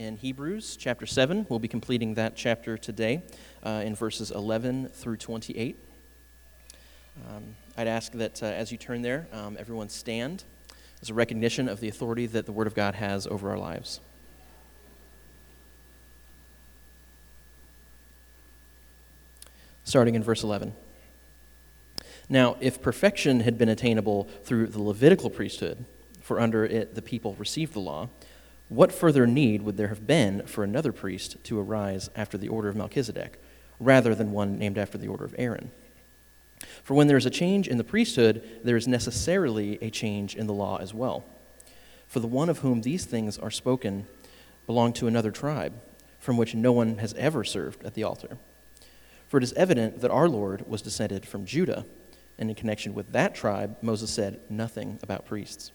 in Hebrews chapter 7. We'll be completing that chapter today uh, in verses 11 through 28. Um, I'd ask that uh, as you turn there, um, everyone stand as a recognition of the authority that the Word of God has over our lives. Starting in verse 11. Now, if perfection had been attainable through the Levitical priesthood, for under it the people received the law, what further need would there have been for another priest to arise after the order of Melchizedek, rather than one named after the order of Aaron? For when there is a change in the priesthood, there is necessarily a change in the law as well. For the one of whom these things are spoken belonged to another tribe, from which no one has ever served at the altar. For it is evident that our Lord was descended from Judah, and in connection with that tribe, Moses said nothing about priests.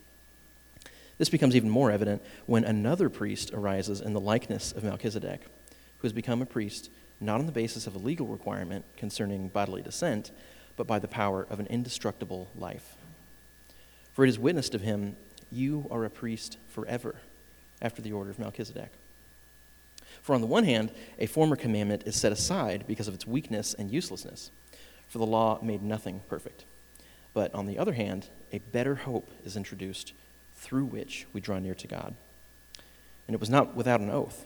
This becomes even more evident when another priest arises in the likeness of Melchizedek, who has become a priest not on the basis of a legal requirement concerning bodily descent, but by the power of an indestructible life. For it is witnessed of him, You are a priest forever, after the order of Melchizedek. For on the one hand, a former commandment is set aside because of its weakness and uselessness, for the law made nothing perfect. But on the other hand, a better hope is introduced through which we draw near to God. And it was not without an oath.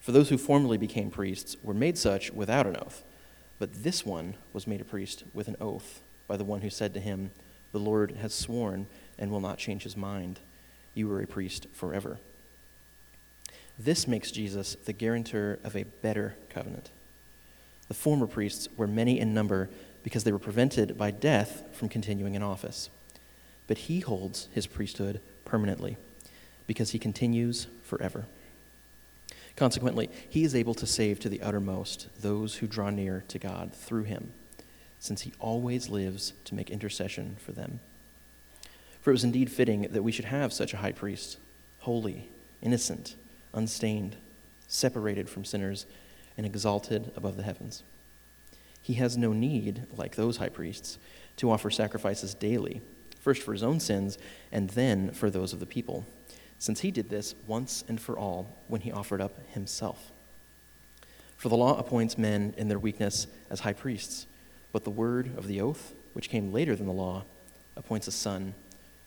For those who formerly became priests were made such without an oath, but this one was made a priest with an oath by the one who said to him, The Lord has sworn and will not change his mind. You are a priest forever. This makes Jesus the guarantor of a better covenant. The former priests were many in number because they were prevented by death from continuing in office but he holds his priesthood permanently because he continues forever. Consequently, he is able to save to the uttermost those who draw near to God through him, since he always lives to make intercession for them. For it was indeed fitting that we should have such a high priest, holy, innocent, unstained, separated from sinners, and exalted above the heavens. He has no need, like those high priests, to offer sacrifices daily first for his own sins and then for those of the people, since he did this once and for all when he offered up himself. For the law appoints men in their weakness as high priests, but the word of the oath, which came later than the law, appoints a son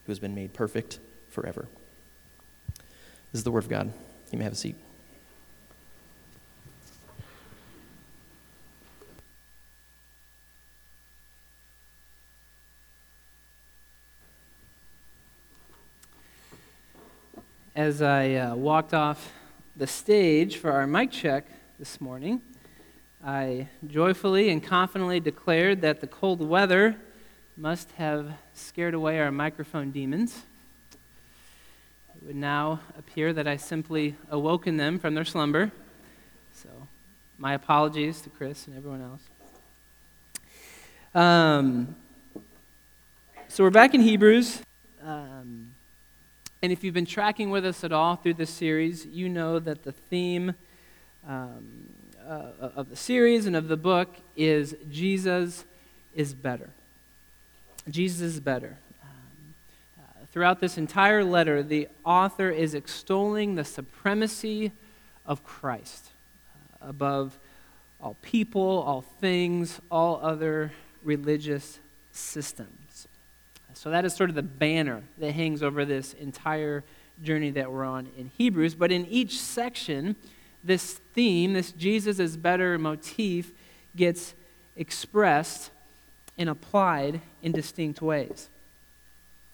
who has been made perfect forever. This is the word of God. You may have a seat. As I uh, walked off the stage for our mic check this morning, I joyfully and confidently declared that the cold weather must have scared away our microphone demons. It would now appear that I simply awoken them from their slumber. So, my apologies to Chris and everyone else. Um, so, we're back in Hebrews. Um, and if you've been tracking with us at all through this series, you know that the theme um, uh, of the series and of the book is Jesus is better. Jesus is better. Um, uh, throughout this entire letter, the author is extolling the supremacy of Christ uh, above all people, all things, all other religious systems. So that is sort of the banner that hangs over this entire journey that we're on in Hebrews. But in each section, this theme, this Jesus is better motif, gets expressed and applied in distinct ways.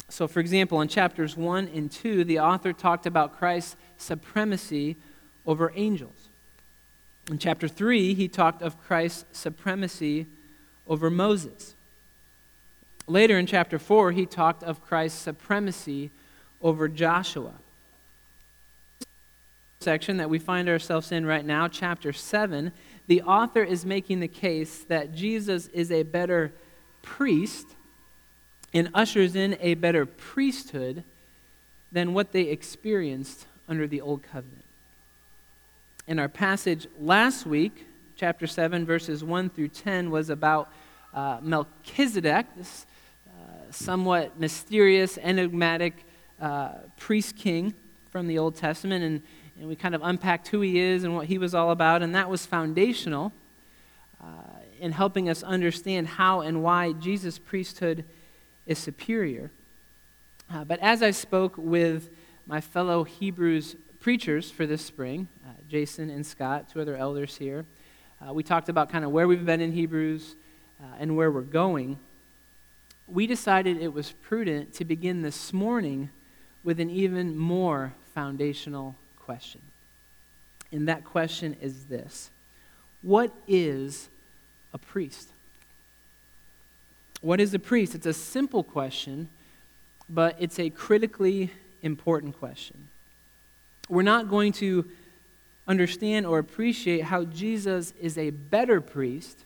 So, for example, in chapters 1 and 2, the author talked about Christ's supremacy over angels. In chapter 3, he talked of Christ's supremacy over Moses. Later in chapter 4, he talked of Christ's supremacy over Joshua. Section that we find ourselves in right now, chapter 7, the author is making the case that Jesus is a better priest and ushers in a better priesthood than what they experienced under the old covenant. In our passage last week, chapter 7, verses 1 through 10, was about uh, Melchizedek, this somewhat mysterious, enigmatic uh, priest king from the Old Testament. And and we kind of unpacked who he is and what he was all about, and that was foundational uh, in helping us understand how and why Jesus' priesthood is superior. Uh, but as I spoke with my fellow Hebrews preachers for this spring, uh, Jason and Scott, two other elders here, uh, we talked about kind of where we've been in Hebrews uh, and where we're going. We decided it was prudent to begin this morning with an even more foundational question. And that question is this What is a priest? What is a priest? It's a simple question, but it's a critically important question. We're not going to understand or appreciate how Jesus is a better priest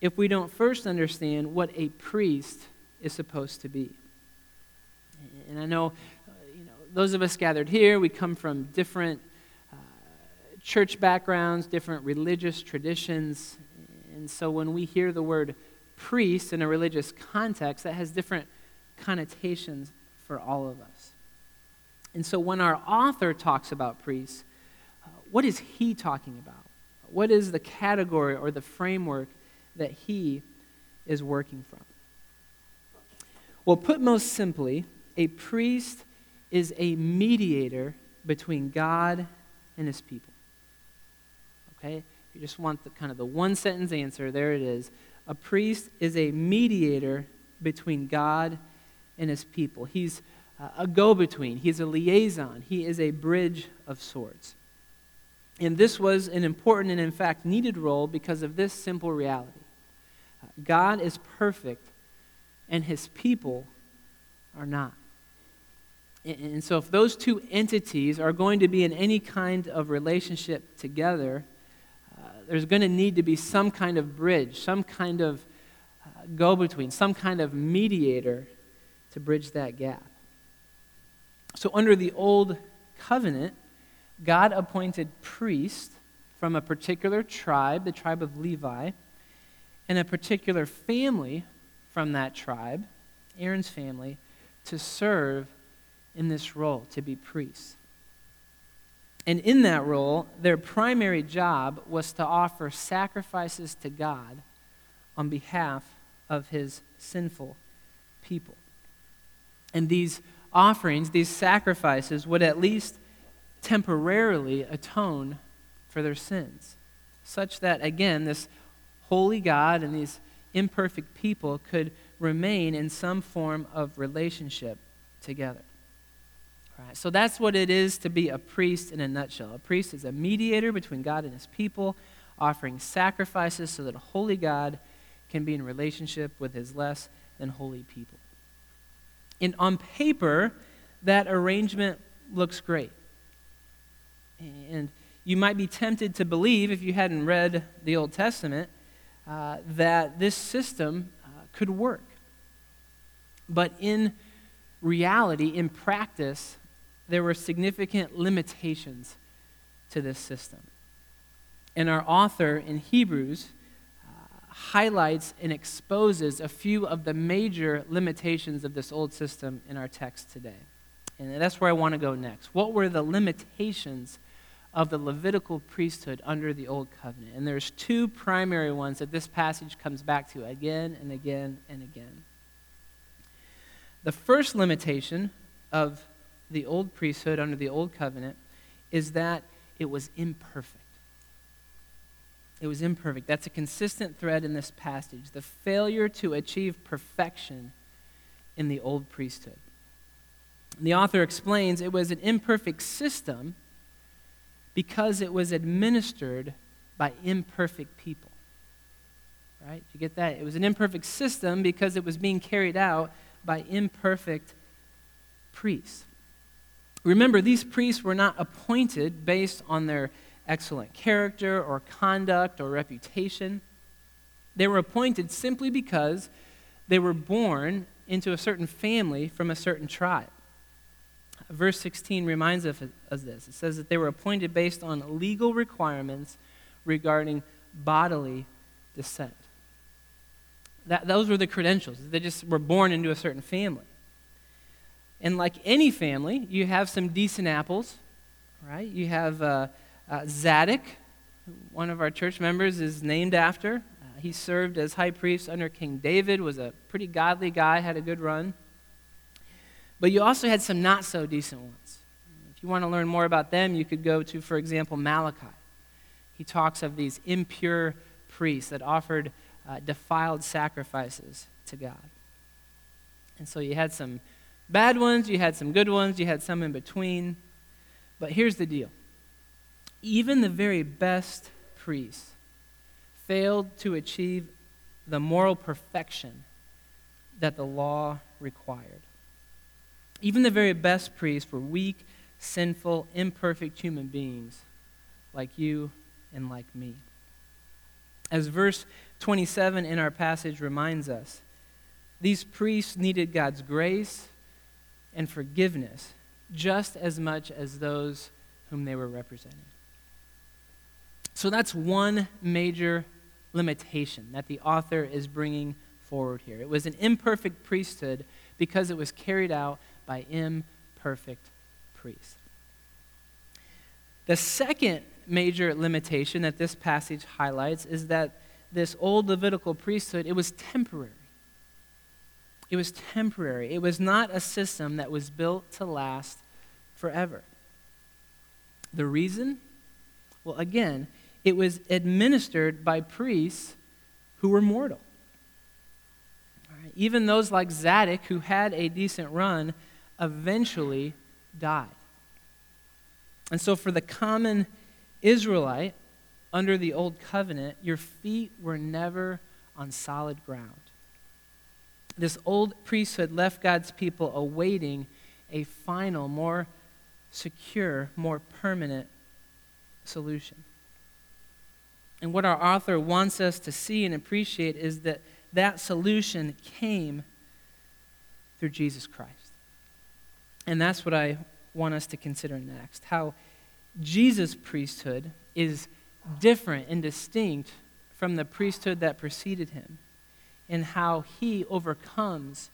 if we don't first understand what a priest is supposed to be. And I know, uh, you know, those of us gathered here, we come from different uh, church backgrounds, different religious traditions. And so when we hear the word priest in a religious context, that has different connotations for all of us. And so when our author talks about priests, uh, what is he talking about? What is the category or the framework that he is working from? Well, put most simply, a priest is a mediator between God and his people. Okay? If you just want the kind of the one sentence answer, there it is. A priest is a mediator between God and his people. He's a go between, he's a liaison, he is a bridge of sorts. And this was an important and, in fact, needed role because of this simple reality uh, God is perfect, and his people are not. And so, if those two entities are going to be in any kind of relationship together, uh, there's going to need to be some kind of bridge, some kind of uh, go between, some kind of mediator to bridge that gap. So, under the old covenant, God appointed priests from a particular tribe, the tribe of Levi, and a particular family from that tribe, Aaron's family, to serve in this role, to be priests. And in that role, their primary job was to offer sacrifices to God on behalf of his sinful people. And these offerings, these sacrifices, would at least temporarily atone for their sins, such that, again, this holy God and these imperfect people could remain in some form of relationship together. All right, so that's what it is to be a priest in a nutshell. A priest is a mediator between God and his people, offering sacrifices so that a holy God can be in relationship with his less than holy people. And on paper, that arrangement looks great. And you might be tempted to believe, if you hadn't read the Old Testament, uh, that this system uh, could work. But in reality, in practice, there were significant limitations to this system. And our author in Hebrews highlights and exposes a few of the major limitations of this old system in our text today. And that's where I want to go next. What were the limitations of the Levitical priesthood under the old covenant? And there's two primary ones that this passage comes back to again and again and again. The first limitation of the old priesthood under the old covenant is that it was imperfect. It was imperfect. That's a consistent thread in this passage the failure to achieve perfection in the old priesthood. The author explains it was an imperfect system because it was administered by imperfect people. Right? You get that? It was an imperfect system because it was being carried out by imperfect priests. Remember, these priests were not appointed based on their excellent character or conduct or reputation. They were appointed simply because they were born into a certain family from a certain tribe. Verse 16 reminds us of this. It says that they were appointed based on legal requirements regarding bodily descent. That, those were the credentials. They just were born into a certain family. And like any family, you have some decent apples right? You have uh, uh, Zadok, one of our church members is named after. Uh, he served as high priest under King David, was a pretty godly guy, had a good run. But you also had some not so decent ones. If you want to learn more about them, you could go to, for example, Malachi. He talks of these impure priests that offered uh, defiled sacrifices to God. And so you had some bad ones, you had some good ones, you had some in between. But here's the deal even the very best priests failed to achieve the moral perfection that the law required. Even the very best priests were weak, sinful, imperfect human beings like you and like me. As verse 27 in our passage reminds us, these priests needed God's grace and forgiveness just as much as those whom they were representing. So that's one major limitation that the author is bringing forward here. It was an imperfect priesthood because it was carried out by imperfect priests. The second major limitation that this passage highlights is that this old Levitical priesthood, it was temporary. It was temporary. It was not a system that was built to last forever. The reason? Well, again, it was administered by priests who were mortal. Right? Even those like Zadok, who had a decent run, eventually died. And so, for the common Israelite under the Old Covenant, your feet were never on solid ground. This old priesthood left God's people awaiting a final, more secure, more permanent solution. And what our author wants us to see and appreciate is that that solution came through Jesus Christ. And that's what I want us to consider next how Jesus' priesthood is different and distinct from the priesthood that preceded him, and how he overcomes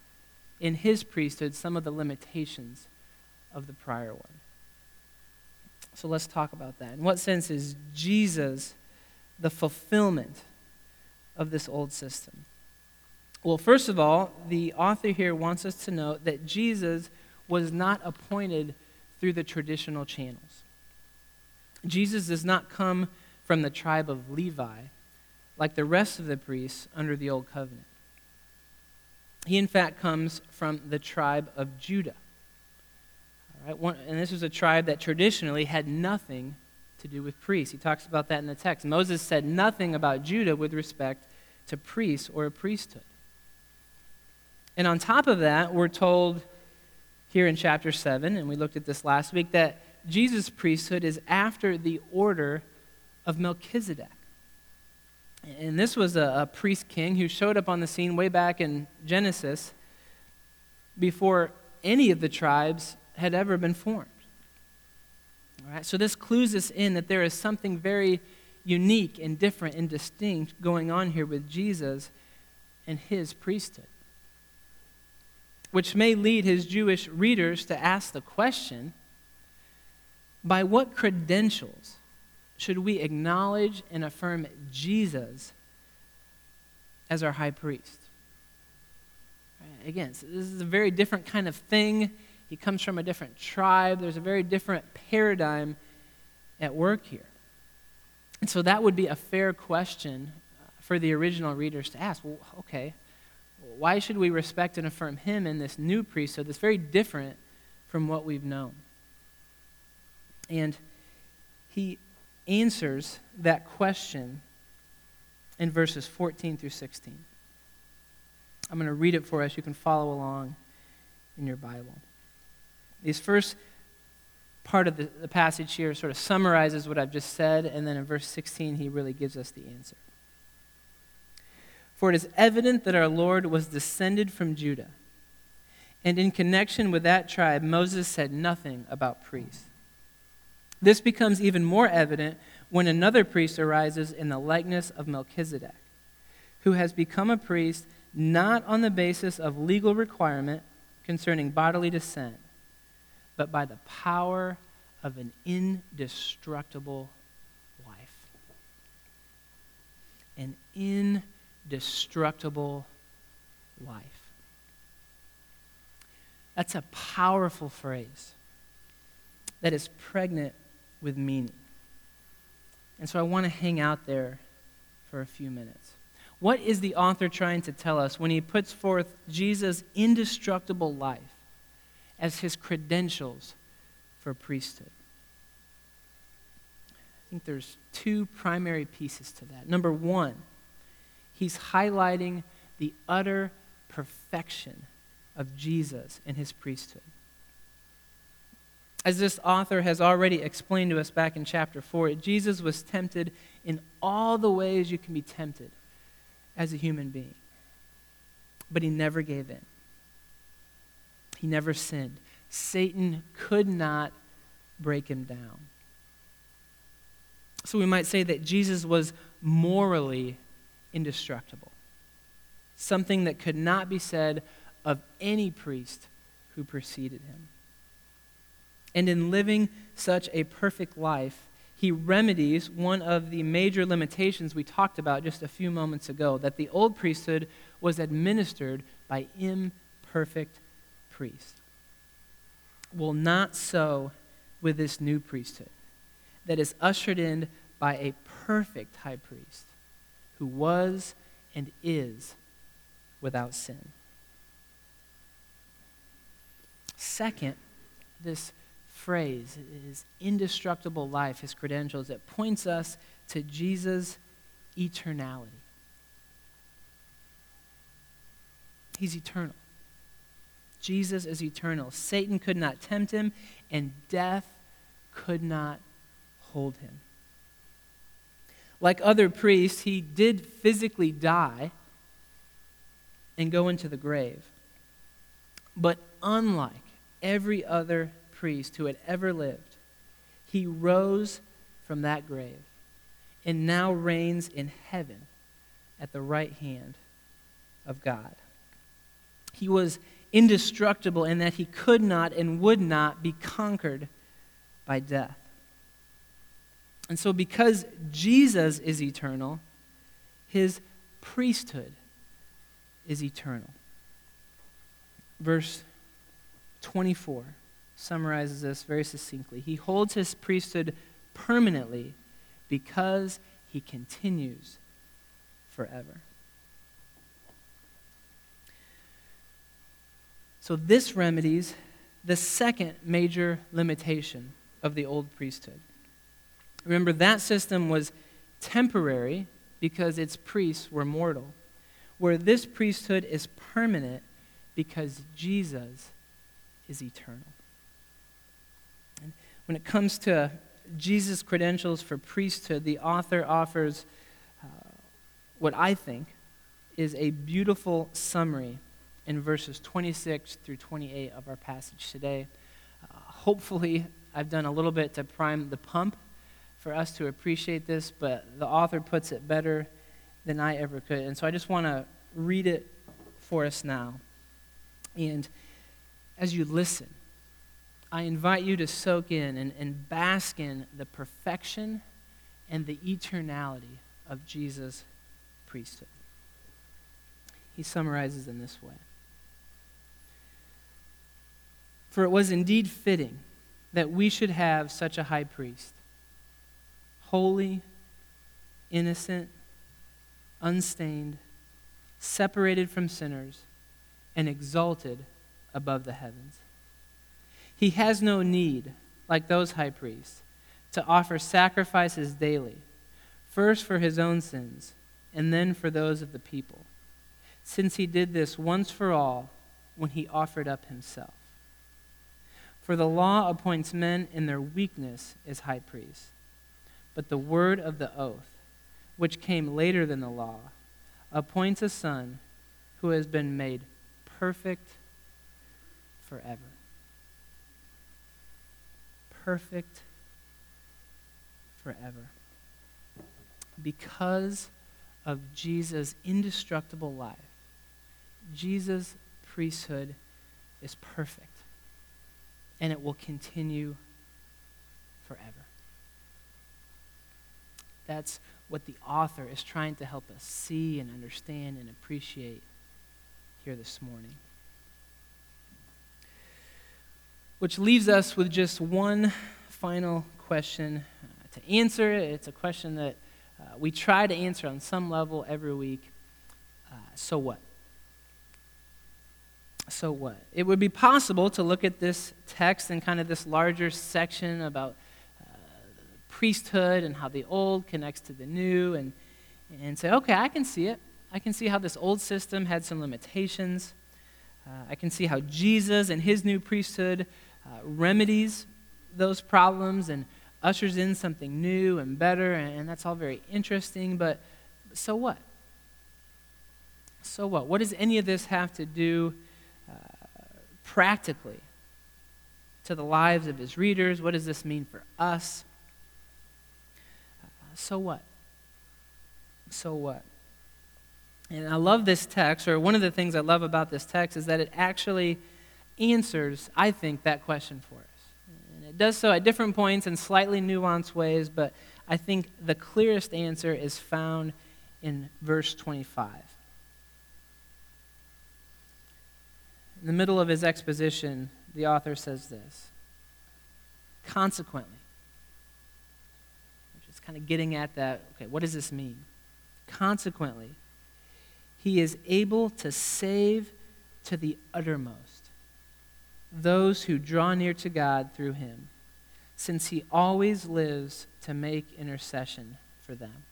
in his priesthood some of the limitations of the prior one. So let's talk about that. In what sense is Jesus the fulfillment of this old system? Well, first of all, the author here wants us to know that Jesus was not appointed through the traditional channels. Jesus does not come from the tribe of Levi like the rest of the priests under the Old Covenant. He, in fact, comes from the tribe of Judah. All right? One, and this was a tribe that traditionally had nothing to do with priests. He talks about that in the text. Moses said nothing about Judah with respect to priests or a priesthood. And on top of that, we're told here in chapter 7, and we looked at this last week, that Jesus' priesthood is after the order of Melchizedek. And this was a, a, priest king who showed up on the scene way back in Genesis before any of the tribes had ever been formed. All right, so this clues us in that there is something very unique and different and distinct going on here with Jesus and his priesthood. Which may lead his Jewish readers to ask the question by what credentials should we acknowledge and affirm Jesus as our high priest? Right, again, so this is a very different kind of thing. He comes from a different tribe. There's a very different paradigm at work here. And so that would be a fair question for the original readers to ask. Well, okay, why should we respect and affirm him in this new priesthood that's very different from what we've known? And he answers that question in verses 14 through 16. I'm going to read it for us. You can follow along in your Bible. These first part of the, the passage here sort of summarizes what I've just said, and then in verse 16, he really gives us the answer. For it is evident that our Lord was descended from Judah. And in connection with that tribe, Moses said nothing about priests. This becomes even more evident when another priest arises in the likeness of Melchizedek, who has become a priest not on the basis of legal requirement concerning bodily descent, but by the power of an indestructible life. An indestructible life. That's a powerful phrase that is pregnant with meaning. And so I want to hang out there for a few minutes. What is the author trying to tell us when he puts forth Jesus' indestructible life as his credentials for priesthood? I think there's two primary pieces to that. Number one, he's highlighting the utter perfection of Jesus and his priesthood. As this author has already explained to us back in chapter 4, Jesus was tempted in all the ways you can be tempted as a human being. But he never gave in, he never sinned. Satan could not break him down. So we might say that Jesus was morally indestructible, something that could not be said of any priest who preceded him. And in living such a perfect life, he remedies one of the major limitations we talked about just a few moments ago that the old priesthood was administered by imperfect priests. Well, not so with this new priesthood that is ushered in by a perfect high priest who was and is without sin. Second, this phrase, his indestructible life, his credentials, it points us to Jesus' eternality. He's eternal. Jesus is eternal. Satan could not tempt him, and death could not hold him. Like other priests, he did physically die and go into the grave. But unlike every other priest who had ever lived, he rose from that grave and now reigns in heaven at the right hand of God. He was indestructible in that he could not and would not be conquered by death. And so, because Jesus is eternal, his priesthood is eternal. Verse 24 summarizes this very succinctly. He holds his priesthood permanently because he continues forever. So, this remedies the second major limitation of the old priesthood. Remember, that system was temporary because its priests were mortal, where this priesthood is permanent because Jesus is eternal. And when it comes to Jesus' credentials for priesthood, the author offers uh, what I think is a beautiful summary in verses 26 through 28 of our passage today. Uh, hopefully, I've done a little bit to prime the pump for us to appreciate this, but the author puts it better than I ever could. And so I just want to read it for us now. And as you listen, I invite you to soak in and, and bask in the perfection and the eternality of Jesus' priesthood. He summarizes in this way For it was indeed fitting that we should have such a high priest, holy, innocent, unstained, separated from sinners, and exalted above the heavens. He has no need, like those high priests, to offer sacrifices daily, first for his own sins, and then for those of the people, since he did this once for all when he offered up himself. For the law appoints men in their weakness as high priests, but the word of the oath, which came later than the law, appoints a son who has been made perfect forever perfect forever. Because of Jesus' indestructible life, Jesus' priesthood is perfect, and it will continue forever. That's what the author is trying to help us see and understand and appreciate here this morning. Which leaves us with just one final question uh, to answer. It's a question that uh, we try to answer on some level every week. Uh, so what? So what? It would be possible to look at this text and kind of this larger section about priesthood and how the old connects to the new and, and say, okay, I can see it. I can see how this old system had some limitations. Uh, I can see how Jesus and his new priesthood uh, remedies those problems and ushers in something new and better, and, and that's all very interesting, but so what? So what? What does any of this have to do uh, practically to the lives of his readers? What does this mean for us? So what? So what? And I love this text, or one of the things I love about this text is that it actually answers, I think, that question for us. And it does so at different points in slightly nuanced ways, but I think the clearest answer is found in verse 25. In the middle of his exposition, the author says this Consequently, kind of getting at that okay, what does this mean? Consequently, he is able to save to the uttermost those who draw near to God through him, since he always lives to make intercession for them.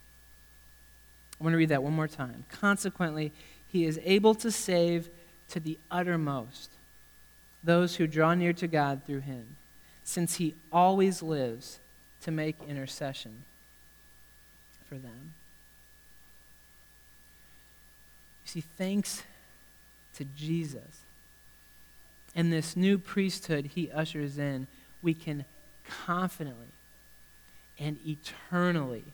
I want to read that one more time. Consequently, he is able to save to the uttermost those who draw near to God through him, since he always lives to make intercession for them. You see, thanks to Jesus and this new priesthood he ushers in, we can confidently and eternally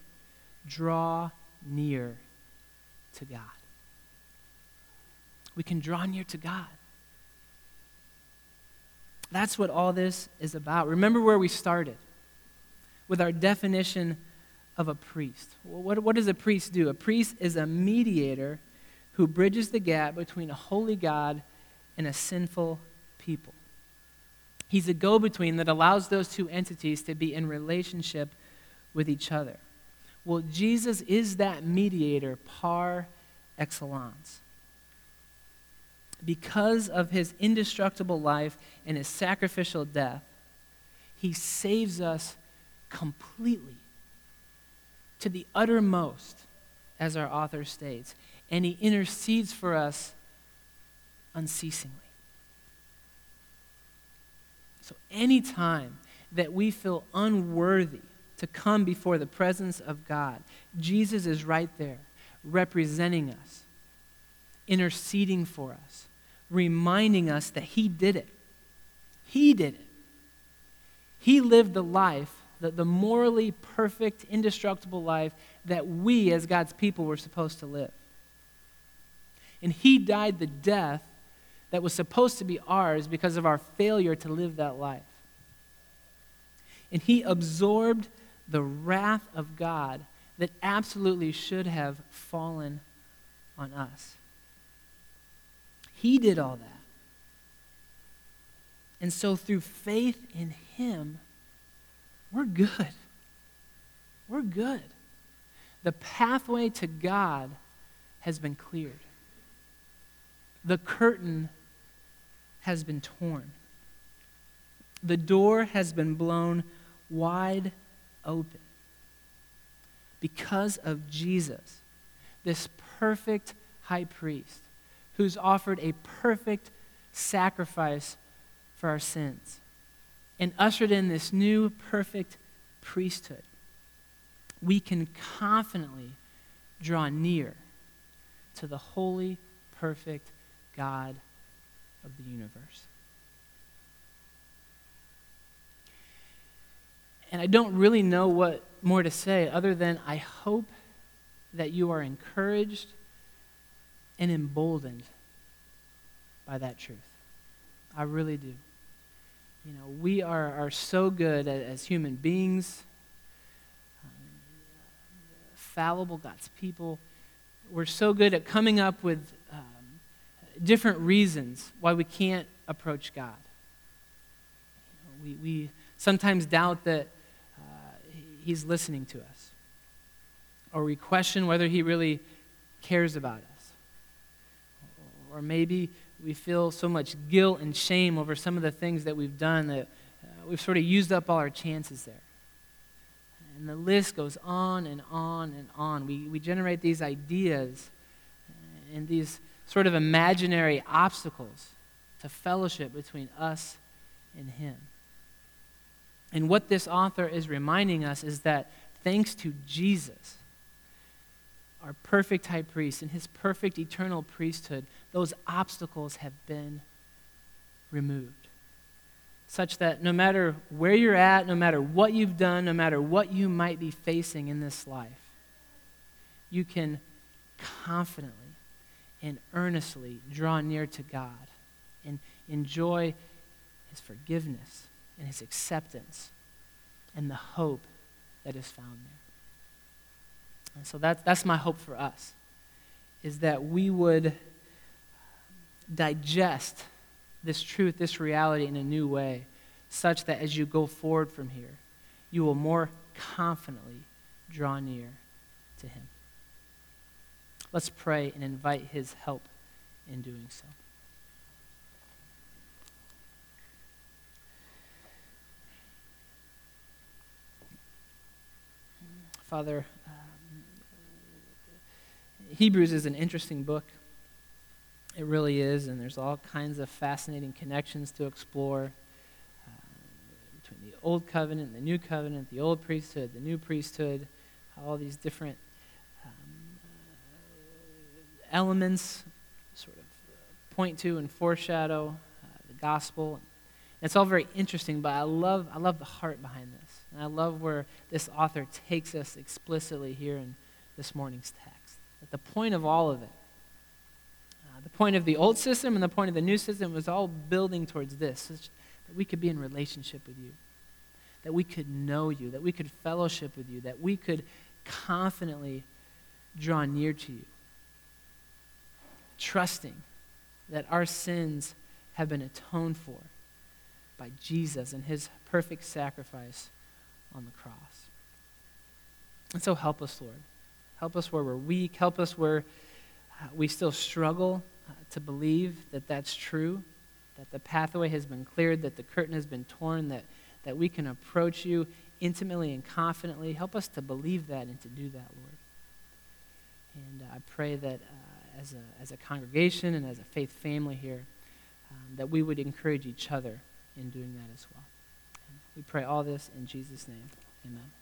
draw near to God. We can draw near to God. That's what all this is about. Remember where we started with our definition of a priest. What, what does a priest do? A priest is a mediator who bridges the gap between a holy God and a sinful people. He's a go between that allows those two entities to be in relationship with each other. Well, Jesus is that mediator par excellence. Because of his indestructible life and his sacrificial death, he saves us completely to the uttermost, as our author states, and he intercedes for us unceasingly. So, anytime that we feel unworthy to come before the presence of God, Jesus is right there, representing us, interceding for us, reminding us that He did it. He did it. He lived the life the, the morally perfect, indestructible life that we as God's people were supposed to live. And He died the death that was supposed to be ours because of our failure to live that life. And He absorbed the wrath of God that absolutely should have fallen on us. He did all that. And so, through faith in Him, we're good. We're good. The pathway to God has been cleared. The curtain has been torn. The door has been blown wide open. Because of Jesus, this perfect high priest who's offered a perfect sacrifice for our sins and ushered in this new perfect priesthood, we can confidently draw near to the holy, perfect God of the universe. And I don't really know what more to say other than I hope that you are encouraged and emboldened by that truth. I really do. You know, we are, are so good as, human beings, fallible God's people. We're so good at coming up with um, different reasons why we can't approach God. You know, we, we sometimes doubt that uh, He's listening to us, or we question whether He really cares about us. Or maybe we feel so much guilt and shame over some of the things that we've done that uh, we've sort of used up all our chances there. And the list goes on and on and on. We, we generate these ideas and these sort of imaginary obstacles to fellowship between us and Him. And what this author is reminding us is that thanks to Jesus, our perfect high priest and his perfect eternal priesthood, those obstacles have been removed. Such that no matter where you're at, no matter what you've done, no matter what you might be facing in this life, you can confidently and earnestly draw near to God and enjoy his forgiveness and his acceptance and the hope that is found there. And so that's, that's my hope for us, is that we would digest this truth, this reality in a new way, such that as you go forward from here, you will more confidently draw near to Him. Let's pray and invite His help in doing so. Father, um, Hebrews is an interesting book. It really is, and there's all kinds of fascinating connections to explore uh, between the Old Covenant and the New Covenant, the Old Priesthood, the New Priesthood, all these different um, uh, elements sort of point to and foreshadow uh, the gospel. It's all very interesting, but I love, I love the heart behind this. And I love where this author takes us explicitly here in this morning's text. That the point of all of it, uh, the point of the old system and the point of the new system was all building towards this that we could be in relationship with you, that we could know you, that we could fellowship with you, that we could confidently draw near to you, trusting that our sins have been atoned for by Jesus and his perfect sacrifice on the cross. And so help us, Lord. Help us where we're weak. Help us where uh, we still struggle uh, to believe that that's true, that the pathway has been cleared, that the curtain has been torn, that, that we can approach you intimately and confidently. Help us to believe that and to do that, Lord. And uh, I pray that uh, as, a, as a congregation and as a faith family here, um, that we would encourage each other in doing that as well. And we pray all this in Jesus' name. Amen.